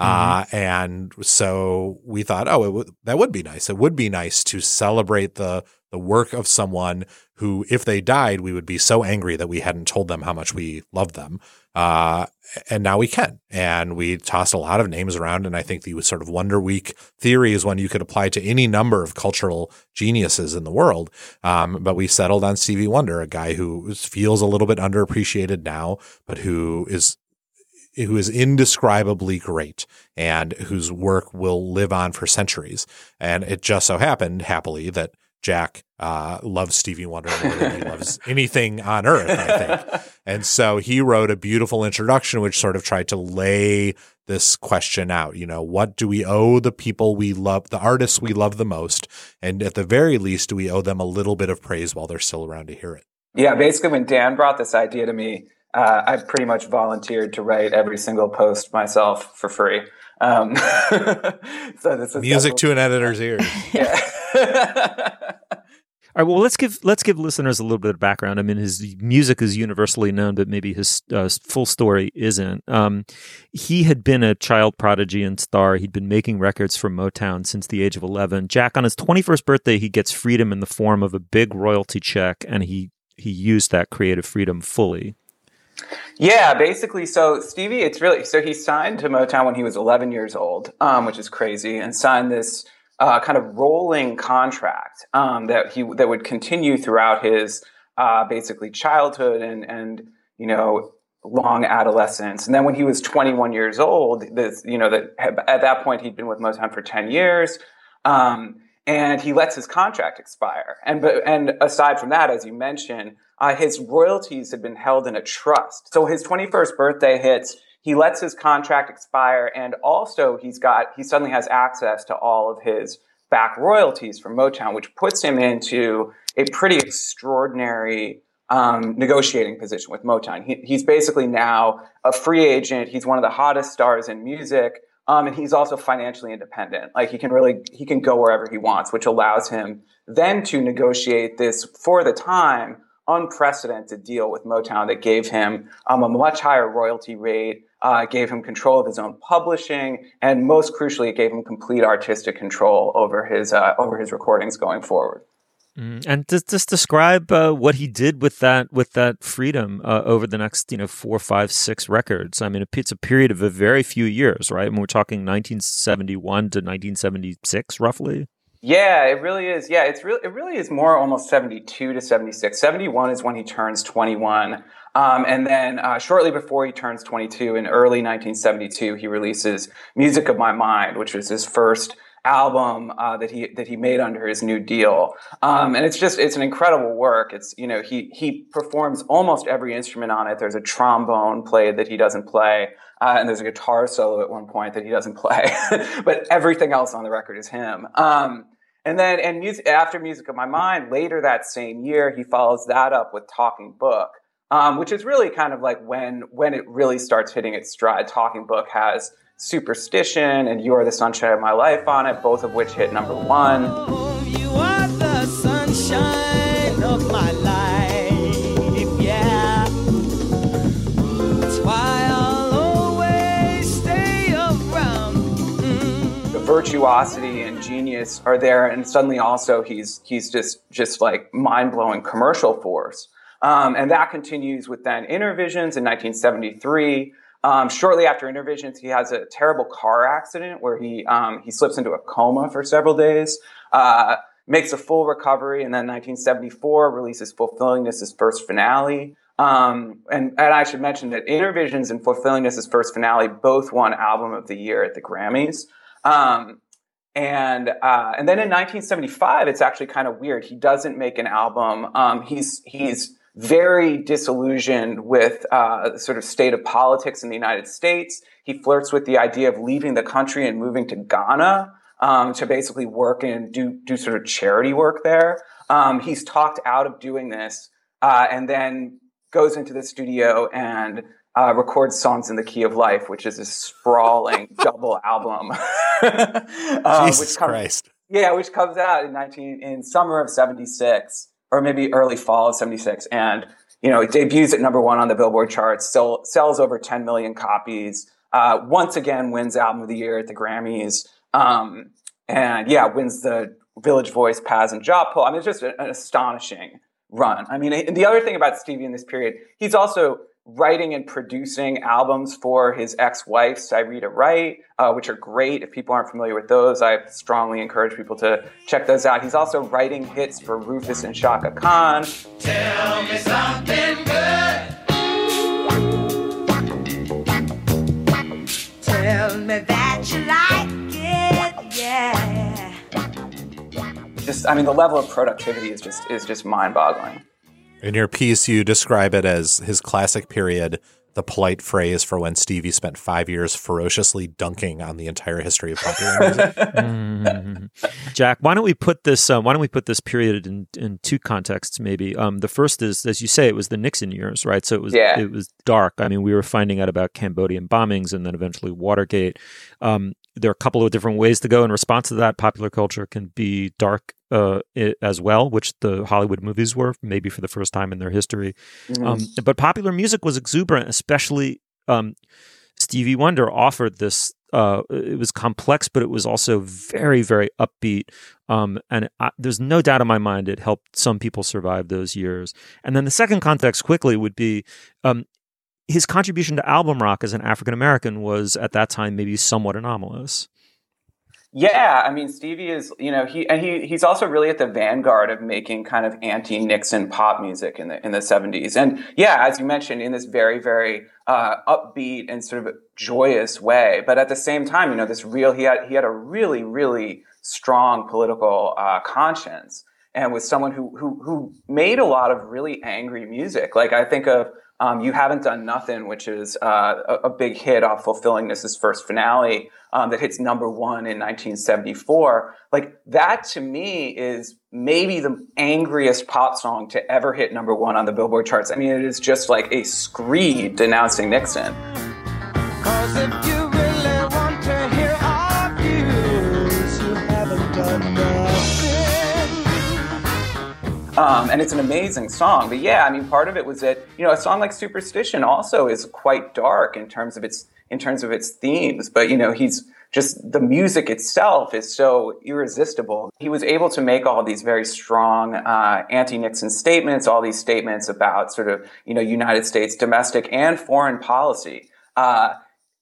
[SPEAKER 4] Mm-hmm. Uh, and so we thought, oh, that would be nice. It would be nice to celebrate the the work of someone who, if they died, we would be so angry that we hadn't told them how much we loved them. Uh, and now we can. And we tossed a lot of names around. And I think the sort of Wonder Week theory is one you could apply to any number of cultural geniuses in the world. Um, but we settled on Stevie Wonder, a guy who feels a little bit underappreciated now, but who is who is indescribably great and whose work will live on for centuries. And it just so happened, happily, that Jack uh, loves Stevie Wonder more than he loves anything on earth, I think. And so he wrote a beautiful introduction, which sort of tried to lay this question out. You know, what do we owe the people we love, the artists we love the most? And at the very least, do we owe them a little bit of praise while they're still around to hear it?
[SPEAKER 12] Yeah, basically, when Dan brought this idea to me, uh, I pretty much volunteered to write every single post myself for free. Um,
[SPEAKER 4] so this is music to an editor's ears.
[SPEAKER 12] Yeah.
[SPEAKER 3] All right. Well, let's give let's give listeners a little bit of background. I mean, his music is universally known, but maybe his uh, full story isn't. Um, he had been a child prodigy and star. He'd been making records for Motown since the age of eleven. Jack, on his twenty first birthday, he gets freedom in the form of a big royalty check, and he he used that creative freedom fully.
[SPEAKER 12] Yeah, basically. So Stevie, it's really so he signed to Motown when he was 11 years old, um, which is crazy, and signed this uh, kind of rolling contract um, that he that would continue throughout his uh, basically childhood and and you know long adolescence. And then when he was 21 years old, this you know that at that point he'd been with Motown for 10 years. Um, and he lets his contract expire. And but and aside from that, as you mentioned, uh, his royalties had been held in a trust. So his 21st birthday hits. He lets his contract expire, and also he's got he suddenly has access to all of his back royalties from Motown, which puts him into a pretty extraordinary um, negotiating position with Motown. He, he's basically now a free agent. He's one of the hottest stars in music. Um, and he's also financially independent. Like he can really, he can go wherever he wants, which allows him then to negotiate this for the time unprecedented deal with Motown that gave him um, a much higher royalty rate, uh, gave him control of his own publishing, and most crucially, it gave him complete artistic control over his uh, over his recordings going forward.
[SPEAKER 3] Mm, and just, just describe uh, what he did with that with that freedom uh, over the next you know four, five, six records. I mean, it's a period of a very few years, right? Mean, we're talking 1971 to 1976, roughly.
[SPEAKER 12] Yeah, it really is. Yeah, it's really it really is more almost 72 to 76. 71 is when he turns 21. Um, and then uh, shortly before he turns 22, in early 1972, he releases "Music of My Mind," which was his first album uh, that he that he made under his new deal. Um, and it's just it's an incredible work. It's you know he he performs almost every instrument on it. There's a trombone played that he doesn't play. Uh, and there's a guitar solo at one point that he doesn't play, but everything else on the record is him. Um, and then, and music, after Music of My Mind, later that same year, he follows that up with Talking Book, um, which is really kind of like when when it really starts hitting its stride. Talking Book has Superstition and You Are the Sunshine of My Life on it, both of which hit number one. You are the sunshine of my life, yeah. That's why I'll always stay around. Mm. The virtuosity and genius are there, and suddenly also he's he's just just like mind blowing commercial force. Um, and that continues with then Innervisions in 1973. Um, shortly after Innervisions, he has a terrible car accident where he um, he slips into a coma for several days, uh, makes a full recovery, and then 1974 releases Fulfillingness' first finale. Um, and, and I should mention that Innervisions and Fulfillingness' first finale both won Album of the Year at the Grammys. Um, and uh, and then in 1975, it's actually kind of weird. He doesn't make an album. Um, he's he's very disillusioned with uh, the sort of state of politics in the United States. He flirts with the idea of leaving the country and moving to Ghana um, to basically work and do do sort of charity work there. Um, he's talked out of doing this, uh, and then goes into the studio and uh, records songs in the key of life, which is a sprawling double album.
[SPEAKER 4] uh, Jesus which comes, Christ!
[SPEAKER 12] Yeah, which comes out in nineteen in summer of '76 or maybe early fall of 76. And, you know, it debuts at number one on the Billboard charts, still sells over 10 million copies, uh, once again wins Album of the Year at the Grammys. Um, and yeah, wins the Village Voice, Pazz, and Jop poll. I mean, it's just an astonishing run. I mean, the other thing about Stevie in this period, he's also writing and producing albums for his ex-wife Syreeta Wright, uh, which are great. If people aren't familiar with those, I strongly encourage people to check those out. He's also writing hits for Rufus and Chaka Khan. Tell me something good. Tell me that you like it, yeah. Just, I mean, the level of productivity is just is just mind-boggling.
[SPEAKER 4] In your piece, you describe it as his classic period, the polite phrase for when Stevie spent five years ferociously dunking on the entire history of popular music. mm-hmm.
[SPEAKER 3] Jack, why don't we put this? Uh, why don't we put this period in, in two contexts? Maybe um, the first is, as you say, it was the Nixon years, right? So it was yeah. it was dark. I mean, we were finding out about Cambodian bombings and then eventually Watergate. Um, there are a couple of different ways to go in response to that. Popular culture can be dark uh, as well, which the Hollywood movies were, maybe for the first time in their history. Mm-hmm. Um, but popular music was exuberant, especially um, Stevie Wonder offered this. Uh, it was complex, but it was also very, very upbeat. Um, and I, there's no doubt in my mind it helped some people survive those years. And then the second context quickly would be um, his contribution to album rock as an African American was at that time maybe somewhat anomalous.
[SPEAKER 12] Yeah, I mean Stevie is, you know, he and he he's also really at the vanguard of making kind of anti-Nixon pop music in the in the 70s. And yeah, as you mentioned in this very very uh, upbeat and sort of joyous way, but at the same time, you know, this real he had he had a really really strong political uh, conscience and was someone who who who made a lot of really angry music. Like I think of um, you haven't done nothing, which is uh, a, a, big hit off fulfilling Fulfillingness' first finale um, that hits number one in 1974. Like that to me is maybe the angriest pop song to ever hit number one on the Billboard charts. I mean, it is just like a screed denouncing Nixon. Um, and it's an amazing song. But yeah, I mean, part of it was that you know a song like Superstition also is quite dark in terms of its in terms of its themes. But you know, he's just the music itself is so irresistible. He was able to make all these very strong uh, anti-Nixon statements, all these statements about sort of you know United States domestic and foreign policy. Uh,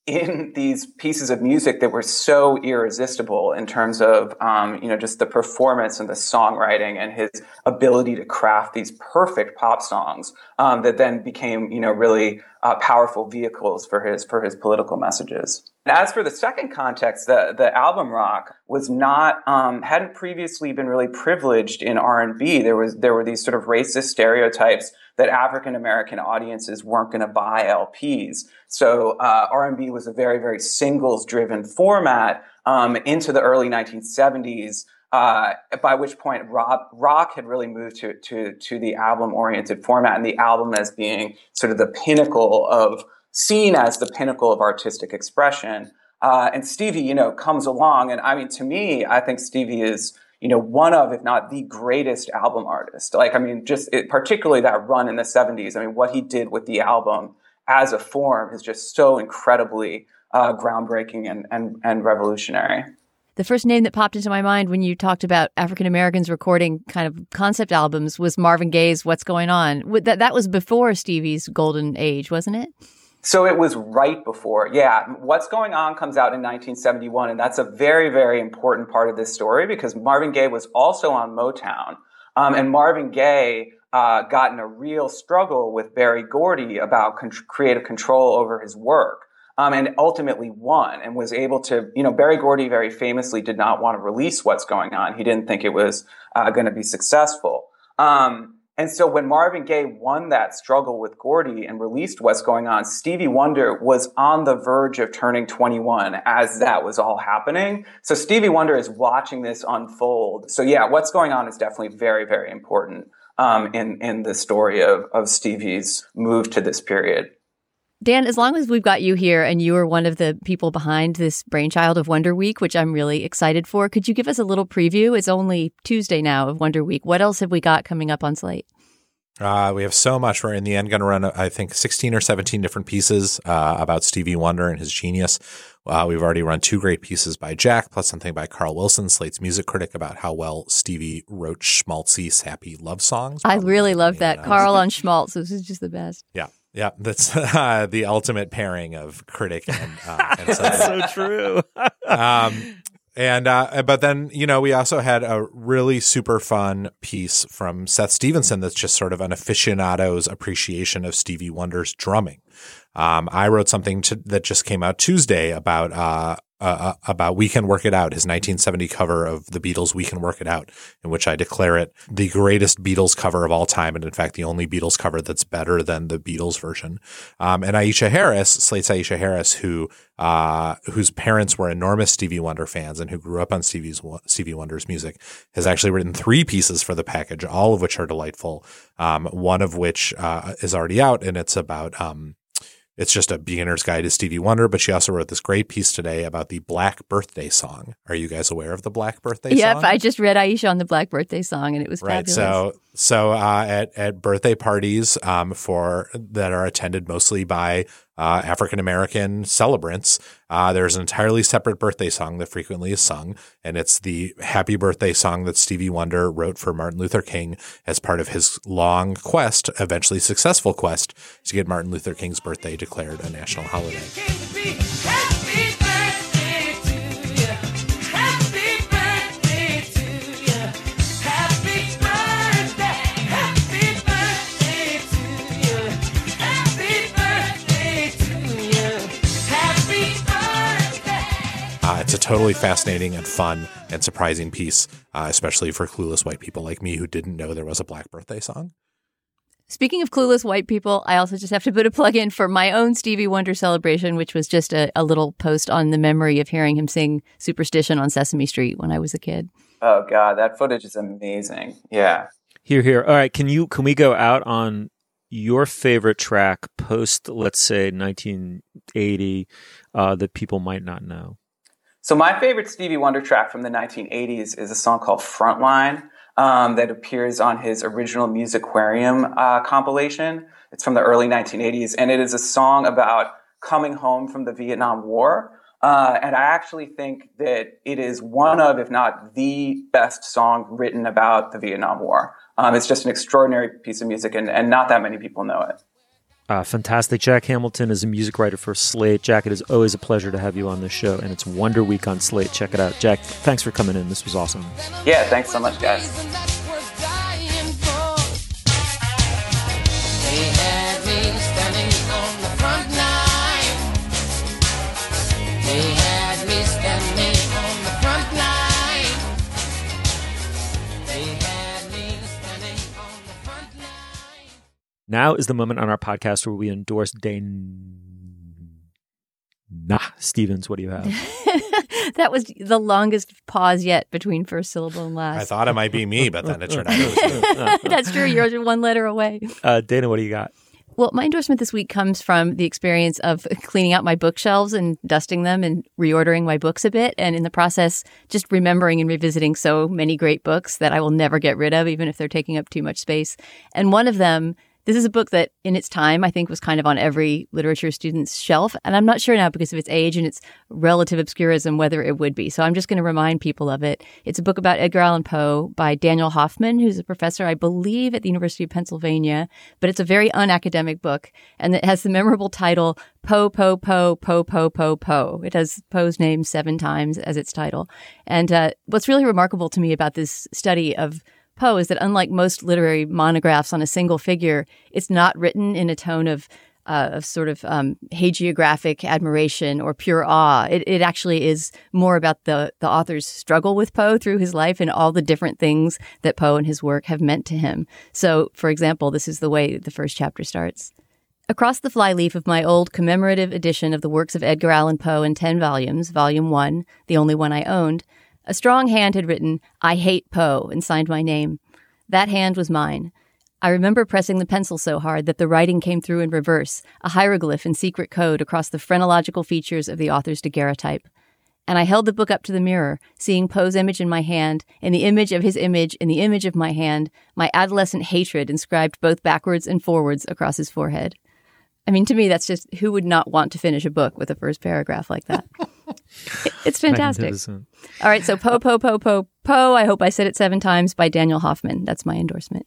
[SPEAKER 12] in these pieces of music that were so irresistible in terms of um, you know just the performance and the songwriting and his ability to craft these perfect pop songs um, that then became you know really uh, powerful vehicles for his for his political messages. And as for the second context, the the album rock was not um, hadn't previously been really privileged in R and B. There was there were these sort of racist stereotypes that African American audiences weren't going to buy LPs. So uh, R&B was a very, very singles-driven format um, into the early 1970s. Uh, by which point rock, had really moved to, to, to the album-oriented format, and the album as being sort of the pinnacle of seen as the pinnacle of artistic expression. Uh, and Stevie, you know, comes along, and I mean, to me, I think Stevie is you know, one of, if not the greatest album artist. Like, I mean, just it, particularly that run in the 70s. I mean, what he did with the album as a form is just so incredibly uh, groundbreaking and, and, and revolutionary.
[SPEAKER 5] The first name that popped into my mind when you talked about African Americans recording kind of concept albums was Marvin Gaye's What's Going On. That, that was before Stevie's golden age, wasn't it?
[SPEAKER 12] So it was right before. Yeah. What's Going On comes out in 1971. And that's a very, very important part of this story because Marvin Gaye was also on Motown. Um, and Marvin Gaye uh, got in a real struggle with Berry Gordy about con- creative control over his work. Um, and ultimately won and was able to, you know, Berry Gordy very famously did not want to release What's Going On. He didn't think it was uh, going to be successful. Um, and so when Marvin Gaye won that struggle with Gordy and released What's Going On, Stevie Wonder was on the verge of turning 21 as that was all happening. So Stevie Wonder is watching this unfold. So yeah, What's Going On is definitely very, very important um, in, in the story of, of Stevie's move to this period.
[SPEAKER 5] Dan, as long as we've got you here and you are one of the people behind this brainchild of Wonder Week, which I'm really excited for, could you give us a little preview? It's only Tuesday now of Wonder Week. What else have we got coming up on Slate?
[SPEAKER 4] Uh, we have so much. We're in the end going to run, I think, 16 or 17 different pieces uh, about Stevie Wonder and his genius. Uh, we've already run two great pieces by Jack, plus something by Carl Wilson, Slate's music critic, about how well Stevie wrote schmaltzy, sappy love songs.
[SPEAKER 5] I really love that. Carl on schmaltz. This is just the best.
[SPEAKER 4] Yeah. Yeah, that's uh, the ultimate pairing of critic and, uh, and
[SPEAKER 3] that's so true.
[SPEAKER 4] um, and uh, but then you know we also had a really super fun piece from Seth Stevenson that's just sort of an aficionado's appreciation of Stevie Wonder's drumming. Um, I wrote something to, that just came out Tuesday about uh, uh, about We Can Work It Out, his 1970 cover of the Beatles' We Can Work It Out, in which I declare it the greatest Beatles cover of all time. And in fact, the only Beatles cover that's better than the Beatles version. Um, and Aisha Harris, Slate's Aisha Harris, who, uh, whose parents were enormous Stevie Wonder fans and who grew up on Stevie's, Stevie Wonder's music, has actually written three pieces for the package, all of which are delightful. Um, one of which, uh, is already out and it's about, um, it's just a beginner's guide to Stevie Wonder, but she also wrote this great piece today about the Black Birthday song. Are you guys aware of the Black Birthday
[SPEAKER 5] yep,
[SPEAKER 4] song?
[SPEAKER 5] Yep, I just read Aisha on the Black Birthday song, and it was
[SPEAKER 4] right.
[SPEAKER 5] Fabulous.
[SPEAKER 4] So, so uh, at at birthday parties um, for that are attended mostly by uh, African American celebrants, uh, there's an entirely separate birthday song that frequently is sung, and it's the Happy Birthday song that Stevie Wonder wrote for Martin Luther King as part of his long quest, eventually successful quest, to get Martin Luther King's birthday declared a national holiday. Totally fascinating and fun and surprising piece, uh, especially for clueless white people like me who didn't know there was a Black Birthday song.
[SPEAKER 5] Speaking of clueless white people, I also just have to put a plug in for my own Stevie Wonder celebration, which was just a, a little post on the memory of hearing him sing Superstition on Sesame Street when I was a kid.
[SPEAKER 12] Oh God, that footage is amazing. Yeah.
[SPEAKER 3] Here, here. All right, can you can we go out on your favorite track post, let's say 1980, uh, that people might not know?
[SPEAKER 12] So my favorite Stevie Wonder track from the 1980s is a song called Frontline. um, that appears on his original Musiquarium uh, compilation. It's from the early 1980s, and it is a song about coming home from the Vietnam War. Uh, and I actually think that it is one of, if not the best song written about the Vietnam War. Um, it's just an extraordinary piece of music, and, and not that many people know it.
[SPEAKER 3] Uh, fantastic. Jack Hamilton is a music writer for Slate. Jack, it is always a pleasure to have you on the show, and it's Wonder Week on Slate. Check it out. Jack, thanks for coming in. This was awesome.
[SPEAKER 12] Yeah, thanks so much, guys.
[SPEAKER 3] Now is the moment on our podcast where we endorse Dana Stevens. What do you have?
[SPEAKER 5] that was the longest pause yet between first syllable and last.
[SPEAKER 4] I thought it might be me, but then it turned out it was you.
[SPEAKER 5] That's true. You're one letter away.
[SPEAKER 3] Uh, Dana, what do you got?
[SPEAKER 5] Well, my endorsement this week comes from the experience of cleaning out my bookshelves and dusting them and reordering my books a bit. And in the process, just remembering and revisiting so many great books that I will never get rid of, even if they're taking up too much space. And one of them this is a book that, in its time, I think was kind of on every literature student's shelf. And I'm not sure now because of its age and its relative obscurism whether it would be. So I'm just going to remind people of it. It's a book about Edgar Allan Poe by Daniel Hoffman, who's a professor, I believe, at the University of Pennsylvania. But it's a very unacademic book. And it has the memorable title Poe, Poe, Poe, Poe, Poe, Poe, Poe. It has Poe's name seven times as its title. And uh, what's really remarkable to me about this study of Poe is that unlike most literary monographs on a single figure, it's not written in a tone of uh, of sort of um, hagiographic admiration or pure awe. It, it actually is more about the the author's struggle with Poe through his life and all the different things that Poe and his work have meant to him. So, for example, this is the way the first chapter starts. Across the flyleaf of my old commemorative edition of the works of Edgar Allan Poe in 10 volumes, Volume 1, the only one I owned, a strong hand had written, I hate Poe, and signed my name. That hand was mine. I remember pressing the pencil so hard that the writing came through in reverse, a hieroglyph in secret code across the phrenological features of the author's daguerreotype. And I held the book up to the mirror, seeing Poe's image in my hand, in the image of his image, in the image of my hand, my adolescent hatred inscribed both backwards and forwards across his forehead. I mean, to me, that's just who would not want to finish a book with a first paragraph like that? it's fantastic. All right, so Poe Poe Poe Poe Poe. I hope I said it seven times by Daniel Hoffman. That's my endorsement.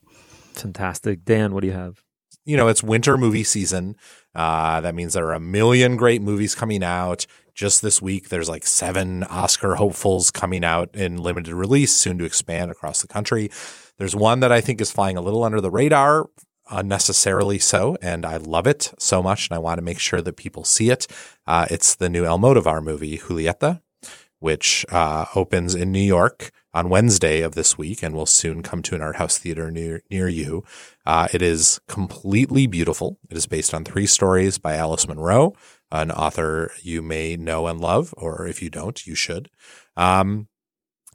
[SPEAKER 3] Fantastic. Dan, what do you have?
[SPEAKER 4] You know, it's winter movie season. Uh, that means there are a million great movies coming out. Just this week, there's like seven Oscar hopefuls coming out in limited release, soon to expand across the country. There's one that I think is flying a little under the radar unnecessarily so, and I love it so much, and I want to make sure that people see it. Uh, it's the new Almodovar movie, Julieta, which uh, opens in New York on Wednesday of this week and will soon come to an art house theater near near you. Uh, it is completely beautiful. It is based on three stories by Alice Munro, an author you may know and love, or if you don't, you should. Um,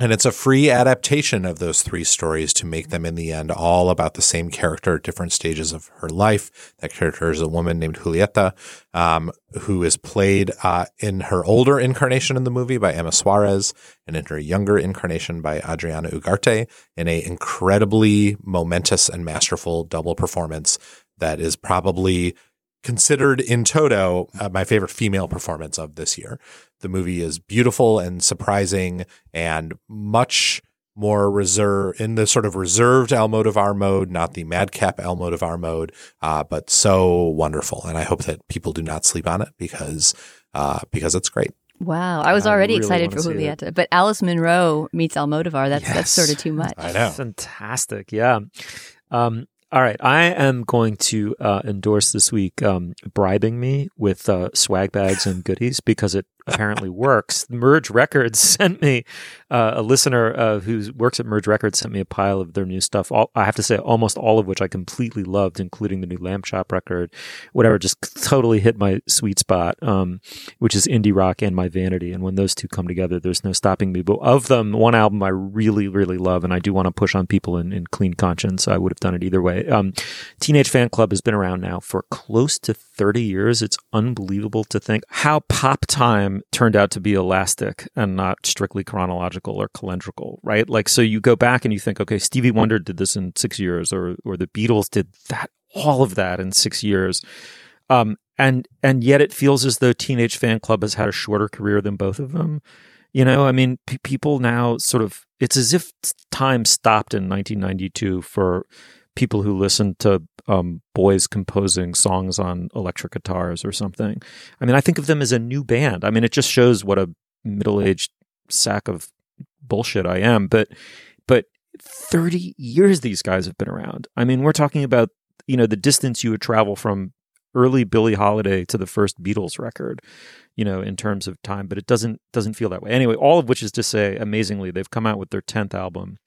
[SPEAKER 4] and it's a free adaptation of those three stories to make them in the end all about the same character at different stages of her life. That character is a woman named Julieta, um, who is played uh, in her older incarnation in the movie by Emma Suarez and in her younger incarnation by Adriana Ugarte in a incredibly momentous and masterful double performance that is probably considered in toto uh, my favorite female performance of this year. The movie is beautiful and surprising and much more reserved in the sort of reserved Almodovar mode, not the madcap Almodovar mode, uh, but so wonderful. And I hope that people do not sleep on it because uh, because it's great.
[SPEAKER 5] Wow, I was already really excited for Julieta, but Alice Munro meets Almodovar. That's yes. that's sort of too much.
[SPEAKER 4] I know.
[SPEAKER 3] Fantastic, yeah. Um, all right, I am going to uh, endorse this week um, bribing me with uh, swag bags and goodies because it apparently works. Merge Records sent me uh, a listener uh, who works at Merge Records sent me a pile of their new stuff. All, I have to say, almost all of which I completely loved, including the new Lambchop record, whatever. Just totally hit my sweet spot, um, which is indie rock and my vanity. And when those two come together, there's no stopping me. But of them, one album I really, really love, and I do want to push on people in, in clean conscience. I would have done it either way. Um, Teenage Fanclub has been around now for close to 30 years. It's unbelievable to think how pop time turned out to be elastic and not strictly chronological or calendrical, right? Like, so you go back and you think, okay, Stevie Wonder did this in six years, or or the Beatles did that, all of that in six years, um, and and yet it feels as though Teenage Fanclub has had a shorter career than both of them. You know, I mean, p- people now sort of it's as if time stopped in 1992 for people who listen to um, boys composing songs on electric guitars or something. I mean, I think of them as a new band. I mean, it just shows what a middle-aged sack of bullshit I am. But but 30 years these guys have been around. I mean, we're talking about you know the distance you would travel from early Billie Holiday to the first Beatles record, you know, in terms of time, but it doesn't doesn't feel that way. Anyway, all of which is to say, amazingly, they've come out with their tenth album,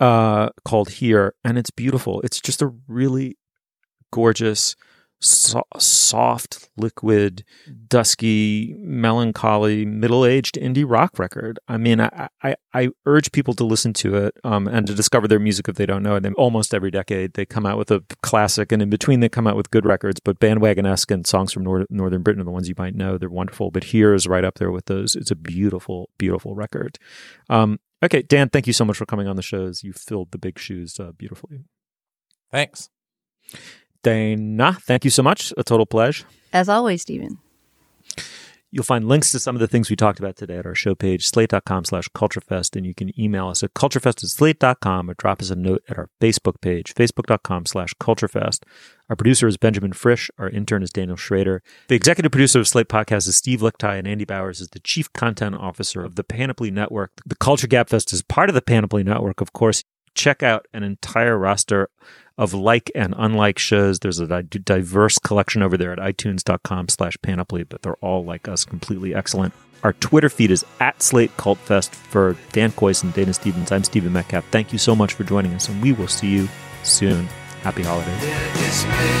[SPEAKER 3] uh, called Here, and it's beautiful. It's just a really gorgeous, so- soft, liquid, dusky, melancholy, middle-aged indie rock record. I mean, I, I, I urge people to listen to it um, and to discover their music if they don't know it. And almost every decade, they come out with a classic, and in between, they come out with good records. But Bandwagonesque and songs from Nor- Northern Britain are the ones you might know. They're wonderful. But here is right up there with those. It's a beautiful, beautiful record. Um, okay, Dan, thank you so much for coming on the shows. You filled the big shoes uh, beautifully.
[SPEAKER 4] Thanks.
[SPEAKER 3] Dana, thank you so much. A total pleasure.
[SPEAKER 5] As always, Stephen.
[SPEAKER 3] You'll find links to some of the things we talked about today at our show page, slate.com slash culturefest, and you can email us at culturefest at slate.com or drop us a note at our Facebook page, facebook.com slash culturefest. Our producer is Benjamin Frisch. Our intern is Daniel Schrader. The executive producer of Slate Podcast is Steve Lickteig, and Andy Bowers is the chief content officer of the Panoply Network. The Culture Gabfest is part of the Panoply Network, of course. Check out an entire roster of like and unlike shows. There's a diverse collection over there at itunes.com slash panoply, but they're all like us, completely excellent. Our Twitter feed is at Slate Cult Fest for Dan Kois and Dana Stevens. I'm Stephen Metcalf. Thank you so much for joining us, and we will see you soon. Happy holidays.